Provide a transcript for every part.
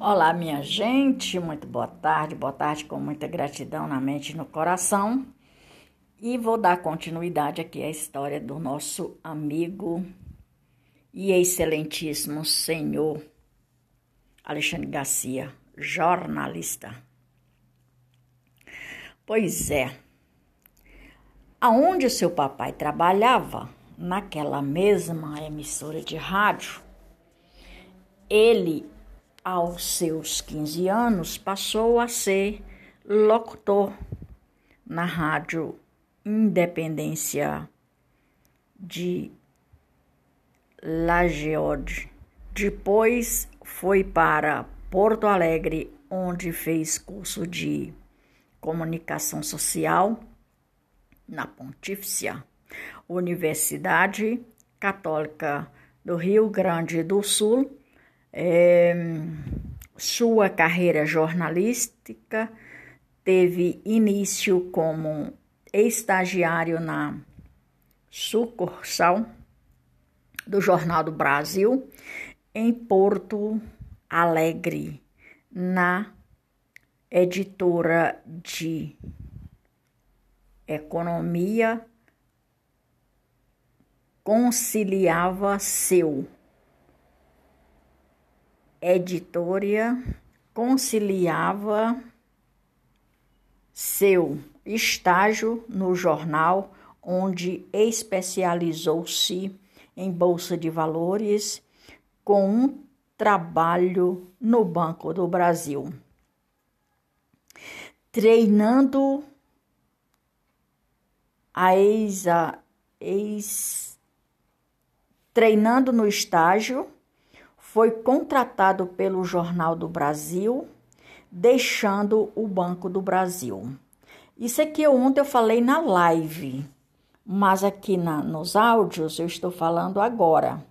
Olá, minha gente, muito boa tarde, boa tarde com muita gratidão na mente e no coração. E vou dar continuidade aqui à história do nosso amigo e excelentíssimo senhor Alexandre Garcia, jornalista. Pois é, aonde seu papai trabalhava, naquela mesma emissora de rádio, ele aos seus 15 anos, passou a ser locutor na Rádio Independência de Lajeode. Depois foi para Porto Alegre, onde fez curso de comunicação social na Pontifícia Universidade Católica do Rio Grande do Sul é, sua carreira jornalística teve início como estagiário na sucursal do Jornal do Brasil em Porto Alegre, na editora de economia conciliava seu editora conciliava seu estágio no jornal, onde especializou-se em bolsa de valores com um trabalho no Banco do Brasil. Treinando a ex, ex treinando no estágio foi contratado pelo Jornal do Brasil, deixando o Banco do Brasil. Isso aqui ontem eu falei na live, mas aqui na, nos áudios eu estou falando agora.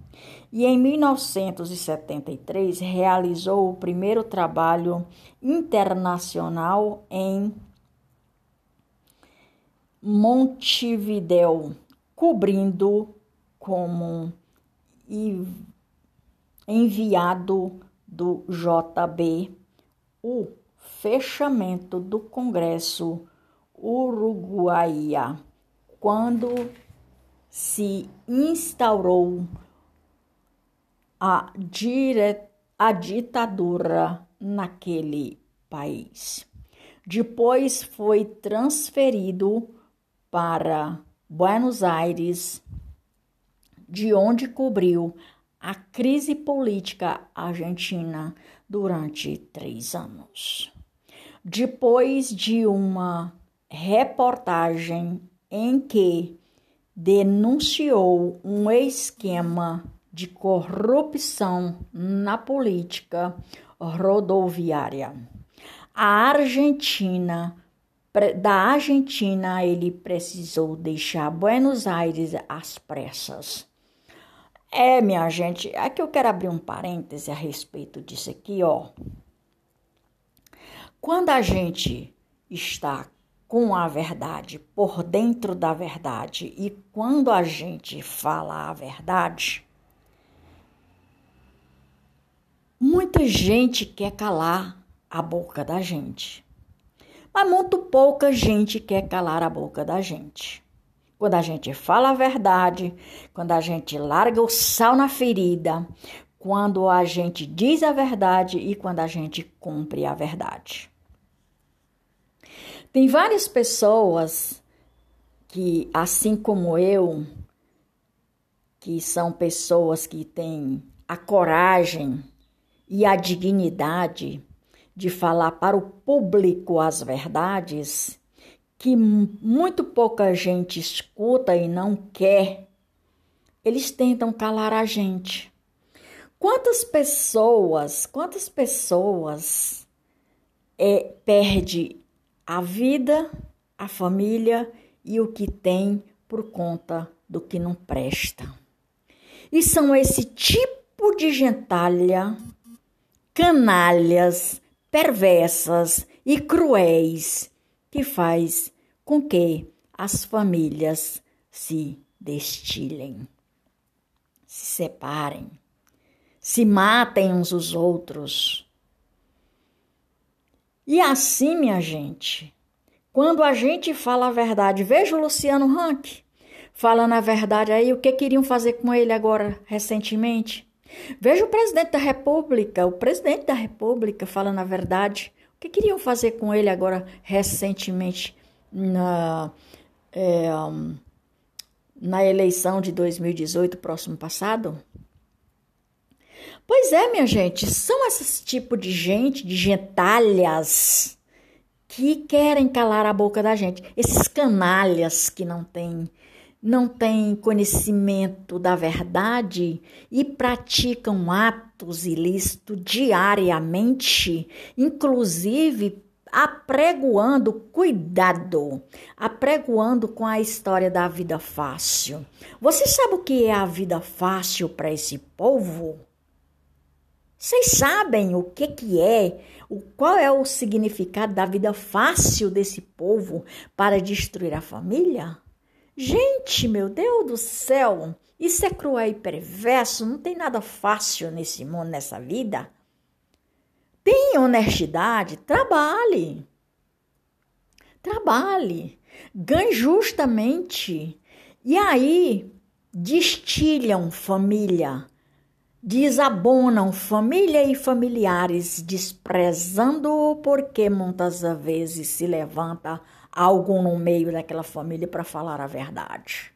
E em 1973 realizou o primeiro trabalho internacional em Montevideo, cobrindo como enviado do JB o fechamento do Congresso Uruguaia, quando se instaurou a, dire... a ditadura naquele país. Depois foi transferido para Buenos Aires, de onde cobriu a crise política argentina durante três anos. Depois de uma reportagem em que denunciou um esquema de corrupção na política rodoviária. A Argentina, da Argentina, ele precisou deixar Buenos Aires às pressas é, minha gente, aqui eu quero abrir um parêntese a respeito disso aqui, ó. Quando a gente está com a verdade, por dentro da verdade, e quando a gente fala a verdade, muita gente quer calar a boca da gente. Mas muito pouca gente quer calar a boca da gente quando a gente fala a verdade, quando a gente larga o sal na ferida, quando a gente diz a verdade e quando a gente cumpre a verdade. Tem várias pessoas que, assim como eu, que são pessoas que têm a coragem e a dignidade de falar para o público as verdades, que muito pouca gente escuta e não quer, eles tentam calar a gente. Quantas pessoas, quantas pessoas é, perde a vida, a família e o que tem por conta do que não presta? E são esse tipo de gentalha, canalhas, perversas e cruéis que faz com que as famílias se destilem, se separem, se matem uns os outros, E assim, minha gente, quando a gente fala a verdade, veja o Luciano Huck falando a verdade aí, o que queriam fazer com ele agora recentemente. Veja o presidente da República, o presidente da República falando a verdade. O que queriam fazer com ele agora recentemente na, é, na eleição de 2018, próximo passado? Pois é, minha gente, são esses tipo de gente, de gentalhas, que querem calar a boca da gente. Esses canalhas que não têm não têm conhecimento da verdade e praticam atos ilícitos diariamente, inclusive apregoando cuidado, apregoando com a história da vida fácil. Você sabe o que é a vida fácil para esse povo? Vocês sabem o que que é, o qual é o significado da vida fácil desse povo para destruir a família? Gente, meu Deus do céu, isso é cruel e perverso, não tem nada fácil nesse mundo, nessa vida. Tem honestidade, trabalhe. Trabalhe, ganhe justamente. E aí, destilham família, desabonam família e familiares, desprezando porque muitas vezes se levanta algo no meio daquela família para falar a verdade.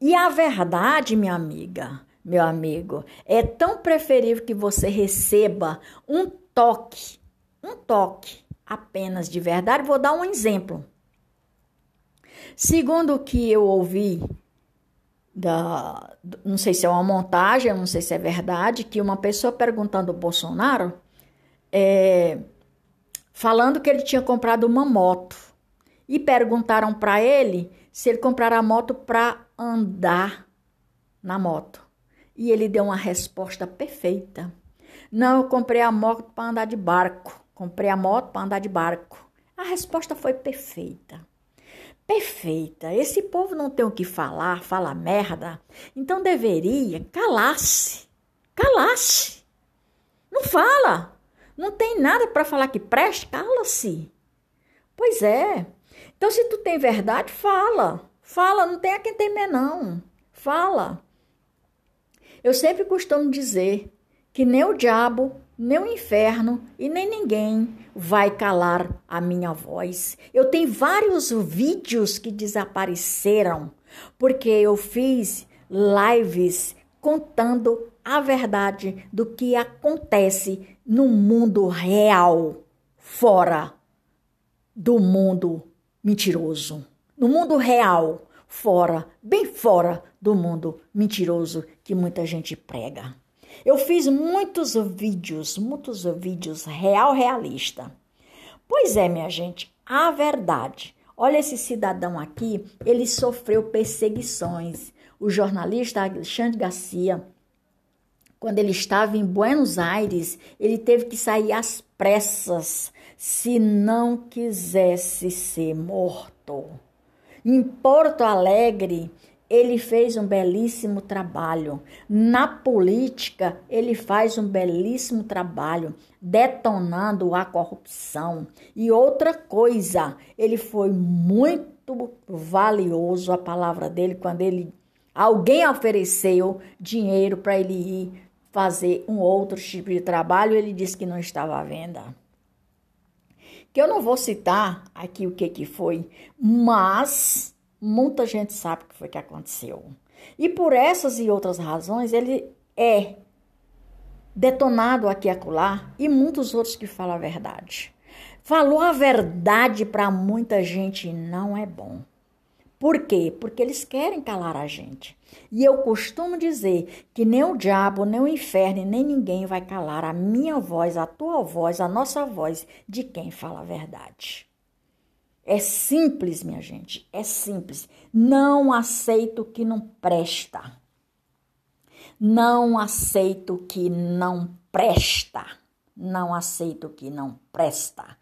E a verdade, minha amiga, meu amigo, é tão preferível que você receba um toque, um toque apenas de verdade. Vou dar um exemplo. Segundo o que eu ouvi da, não sei se é uma montagem, não sei se é verdade, que uma pessoa perguntando ao Bolsonaro é, falando que ele tinha comprado uma moto. E perguntaram para ele se ele comprara a moto para andar na moto. E ele deu uma resposta perfeita. Não, eu comprei a moto para andar de barco. Comprei a moto para andar de barco. A resposta foi perfeita. Perfeita. Esse povo não tem o que falar, fala merda. Então deveria calar-se. Calar-se. Não fala. Não tem nada para falar que preste, cala-se. Pois é. Então, se tu tem verdade, fala. Fala, não tem a quem temer, não. Fala. Eu sempre costumo dizer que nem o diabo, nem o inferno e nem ninguém vai calar a minha voz. Eu tenho vários vídeos que desapareceram porque eu fiz lives contando a verdade do que acontece no mundo real, fora do mundo mentiroso. No mundo real, fora, bem fora do mundo mentiroso que muita gente prega. Eu fiz muitos vídeos, muitos vídeos real realista. Pois é, minha gente, a verdade. Olha esse cidadão aqui, ele sofreu perseguições. O jornalista Alexandre Garcia quando ele estava em Buenos Aires, ele teve que sair às pressas se não quisesse ser morto. Em Porto Alegre, ele fez um belíssimo trabalho. Na política, ele faz um belíssimo trabalho, detonando a corrupção. E outra coisa, ele foi muito valioso a palavra dele quando ele alguém ofereceu dinheiro para ele ir fazer um outro tipo de trabalho, ele disse que não estava à venda. Que eu não vou citar aqui o que, que foi, mas muita gente sabe o que foi que aconteceu. E por essas e outras razões, ele é detonado aqui e acolá, e muitos outros que falam a verdade. Falou a verdade para muita gente não é bom. Por quê? Porque eles querem calar a gente. E eu costumo dizer que nem o diabo, nem o inferno, nem ninguém vai calar a minha voz, a tua voz, a nossa voz de quem fala a verdade. É simples, minha gente, é simples. Não aceito que não presta. Não aceito que não presta. Não aceito que não presta.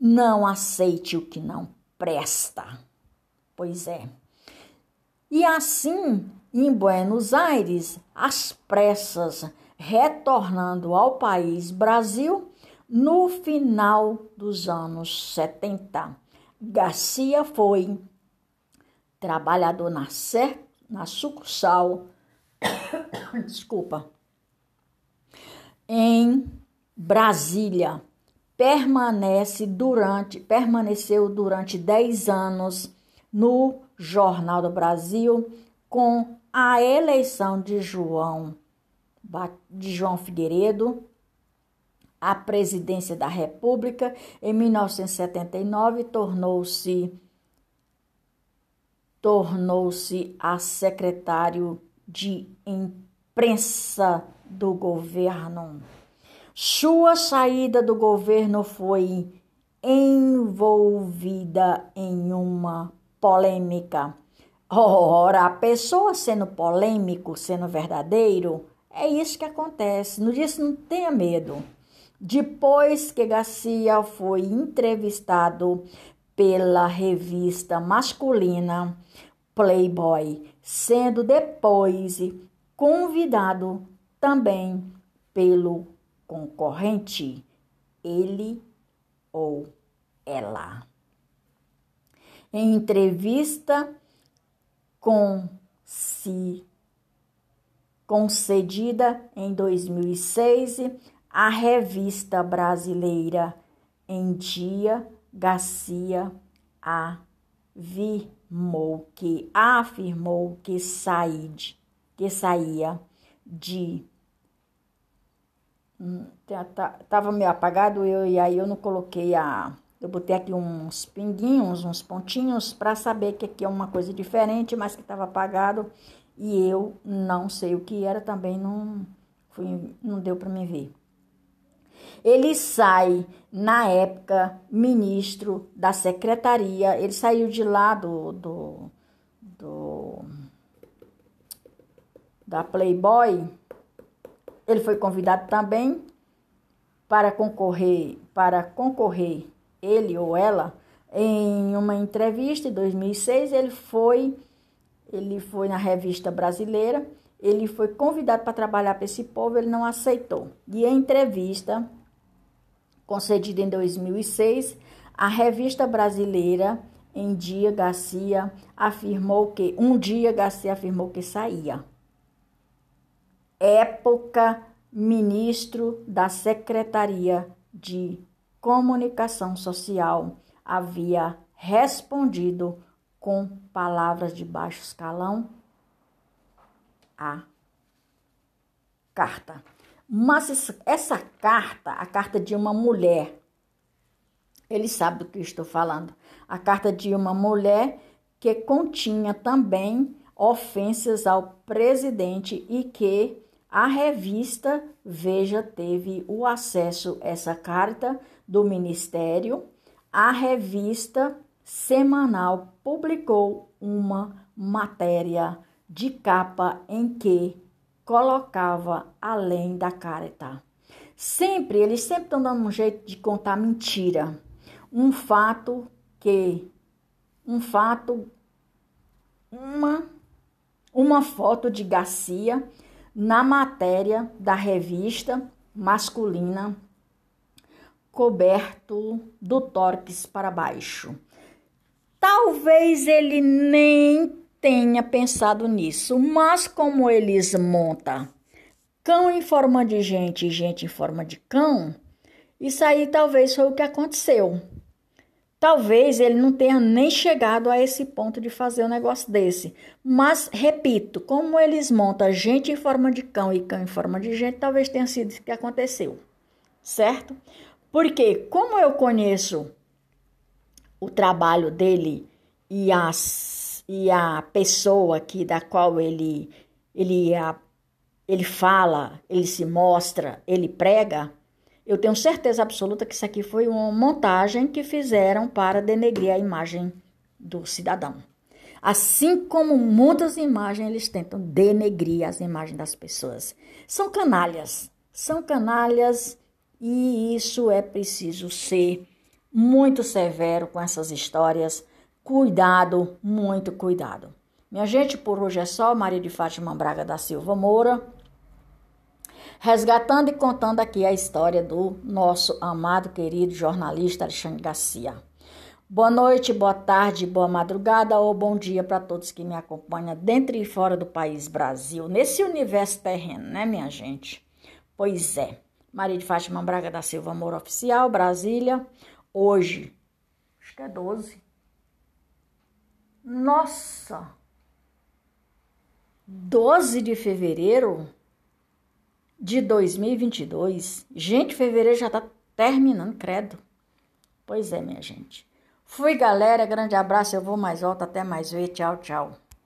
Não aceite o que não presta. Pois é. E assim, em Buenos Aires, às pressas, retornando ao país Brasil, No final dos anos 70, Garcia foi trabalhador na, na sucursal, desculpa, em Brasília. Permanece durante, permaneceu durante 10 anos no Jornal do Brasil com a eleição de João de João Figueiredo à presidência da República em 1979 tornou-se tornou-se a secretário de imprensa do governo. Sua saída do governo foi envolvida em uma polêmica. Ora, a pessoa sendo polêmico, sendo verdadeiro, é isso que acontece. No dia não tenha medo. Depois que Garcia foi entrevistado pela revista masculina Playboy, sendo depois convidado também pelo concorrente, ele ou ela. Em entrevista com si concedida em 2006 à revista brasileira Em Dia, Garcia afirmou que afirmou que saíde, que saía de hum, tava meio apagado eu e aí eu não coloquei a eu botei aqui uns pinguinhos, uns pontinhos para saber que aqui é uma coisa diferente, mas que estava apagado e eu não sei o que era também não fui, não deu para me ver. Ele sai na época ministro da secretaria, ele saiu de lá do, do, do da Playboy. Ele foi convidado também para concorrer, para concorrer ele ou ela em uma entrevista em 2006, ele foi ele foi na revista brasileira, ele foi convidado para trabalhar para esse povo, ele não aceitou. E em entrevista concedida em 2006, a revista brasileira em dia Garcia afirmou que um dia Garcia afirmou que saía. Época ministro da Secretaria de Comunicação Social havia respondido com palavras de baixo escalão a carta. Mas essa carta, a carta de uma mulher, ele sabe do que estou falando. A carta de uma mulher que continha também ofensas ao presidente e que a revista Veja teve o acesso a essa carta do ministério. A revista semanal publicou uma matéria de capa em que colocava além da careta. Sempre, eles sempre estão dando um jeito de contar mentira. Um fato que, um fato, uma, uma foto de Garcia na matéria da revista masculina coberto do tórax para baixo. Talvez ele nem tenha pensado nisso, mas como eles montam cão em forma de gente e gente em forma de cão, isso aí talvez foi o que aconteceu. Talvez ele não tenha nem chegado a esse ponto de fazer um negócio desse. Mas, repito, como eles montam gente em forma de cão e cão em forma de gente, talvez tenha sido isso que aconteceu. Certo? Porque, como eu conheço o trabalho dele e, as, e a pessoa que, da qual ele, ele, a, ele fala, ele se mostra, ele prega, eu tenho certeza absoluta que isso aqui foi uma montagem que fizeram para denegrir a imagem do cidadão. Assim como muitas imagens, eles tentam denegrir as imagens das pessoas. São canalhas, são canalhas e isso é preciso ser muito severo com essas histórias. Cuidado, muito cuidado. Minha gente, por hoje é só. Maria de Fátima Braga da Silva Moura. resgatando e contando aqui a história do nosso amado, querido jornalista Alexandre Garcia. Boa noite, boa tarde, boa madrugada ou bom dia para todos que me acompanham dentro e fora do país Brasil, nesse universo terreno, né, minha gente? Pois é. Maria de Fátima Braga da Silva, Amor Oficial, Brasília. Hoje, acho que é 12. Nossa! 12 de fevereiro de 2022. Gente, fevereiro já tá terminando, credo. Pois é, minha gente. Fui, galera. Grande abraço. Eu vou mais volta. Até mais ver. Tchau, tchau.